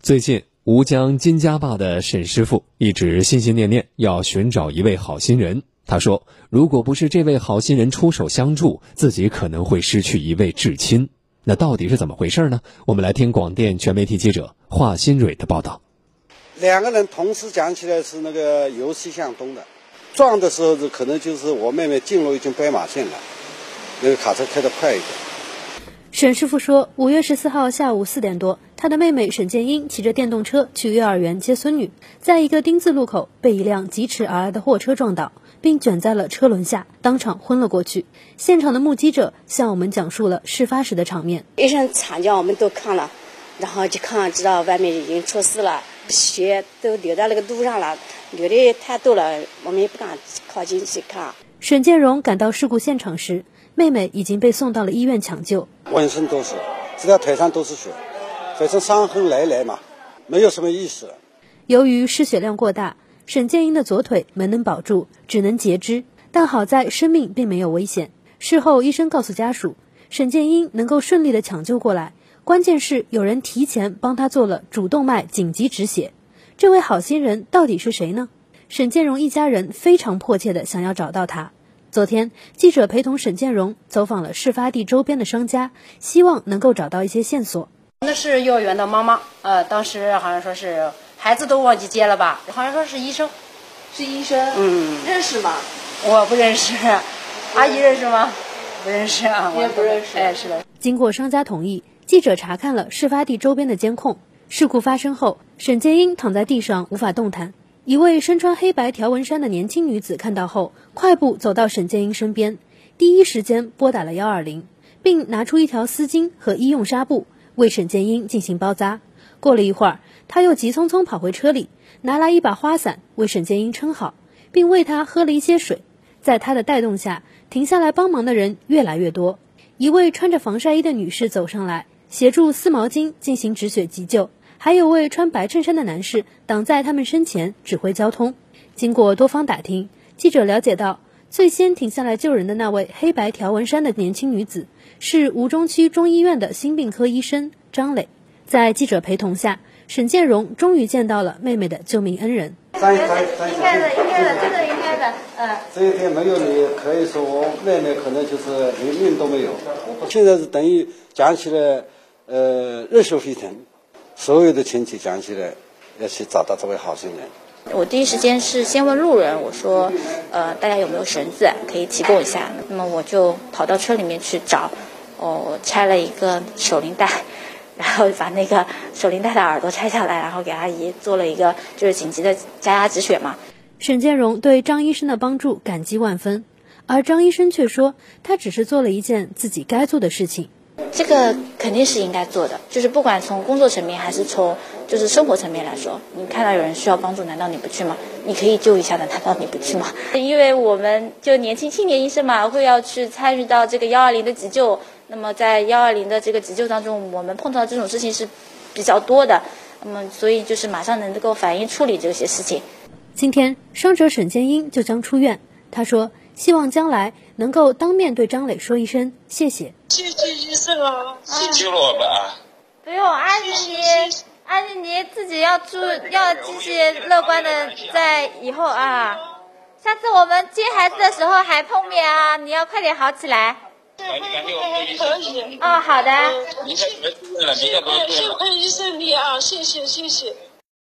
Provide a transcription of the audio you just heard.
最近，吴江金家坝的沈师傅一直心心念念要寻找一位好心人。他说：“如果不是这位好心人出手相助，自己可能会失去一位至亲。”那到底是怎么回事呢？我们来听广电全媒体记者华新蕊的报道。两个人同时讲起来是那个由西向东的，撞的时候是可能就是我妹妹进入一条斑马线了，那个卡车开得快一点。沈师傅说，五月十四号下午四点多，他的妹妹沈建英骑着电动车去幼儿园接孙女，在一个丁字路口被一辆疾驰而来的货车撞倒，并卷在了车轮下，当场昏了过去。现场的目击者向我们讲述了事发时的场面：一声惨叫，我们都看了，然后就看知道外面已经出事了，血都流到那个路上了，流的太多了，我们也不敢靠近去看。沈建荣赶到事故现场时。妹妹已经被送到了医院抢救，浑身都是，这条腿上都是血，反正伤痕累累嘛，没有什么意识。由于失血量过大，沈建英的左腿没能保住，只能截肢。但好在生命并没有危险。事后医生告诉家属，沈建英能够顺利的抢救过来，关键是有人提前帮他做了主动脉紧急止血。这位好心人到底是谁呢？沈建荣一家人非常迫切的想要找到他。昨天，记者陪同沈建荣走访了事发地周边的商家，希望能够找到一些线索。那是幼儿园的妈妈，呃，当时好像说是孩子都忘记接了吧？好像说是医生，是医生，嗯，认识吗？我不认识，阿姨认识吗？不认识啊，我也不认识。哎，是的。经过商家同意，记者查看了事发地周边的监控。事故发生后，沈建英躺在地上无法动弹。一位身穿黑白条纹衫的年轻女子看到后，快步走到沈建英身边，第一时间拨打了幺二零，并拿出一条丝巾和医用纱布为沈建英进行包扎。过了一会儿，他又急匆匆跑回车里，拿来一把花伞为沈建英撑好，并为他喝了一些水。在他的带动下，停下来帮忙的人越来越多。一位穿着防晒衣的女士走上来，协助撕毛巾进行止血急救。还有位穿白衬衫的男士挡在他们身前指挥交通。经过多方打听，记者了解到，最先停下来救人的那位黑白条纹衫的年轻女子是吴中区中医院的心病科医生张磊。在记者陪同下，沈建荣终于见到了妹妹的救命恩人。应该的，应该的，这个应该的。嗯。这一天没有你，可以说我妹妹可能就是连命都没有。现在是等于讲起来，呃，热血沸腾。所有的亲戚讲起来，要去找到这位好心人。我第一时间是先问路人，我说：“呃，大家有没有绳子可以提供一下？”那么我就跑到车里面去找，哦，拆了一个手铃带，然后把那个手铃带的耳朵拆下来，然后给阿姨做了一个就是紧急的加压止血嘛。沈建荣对张医生的帮助感激万分，而张医生却说，他只是做了一件自己该做的事情。这个肯定是应该做的，就是不管从工作层面还是从就是生活层面来说，你看到有人需要帮助，难道你不去吗？你可以救一下的，难道你不去吗？因为我们就年轻青年医生嘛，会要去参与到这个幺二零的急救。那么在幺二零的这个急救当中，我们碰到这种事情是比较多的。那么所以就是马上能够反应处理这些事情。今天伤者沈建英就将出院，他说。希望将来能够当面对张磊说一声谢谢。谢谢医生啊，救了我们啊！不用，阿姨你，阿姨你自己要注，要继续乐观的在以后啊。下次我们接孩子的时候还碰面啊，你要快点好起来。赶紧赶紧，我们可以。哦，好的。明天你们出院了，明天不用谢谢医生你啊，谢谢谢谢。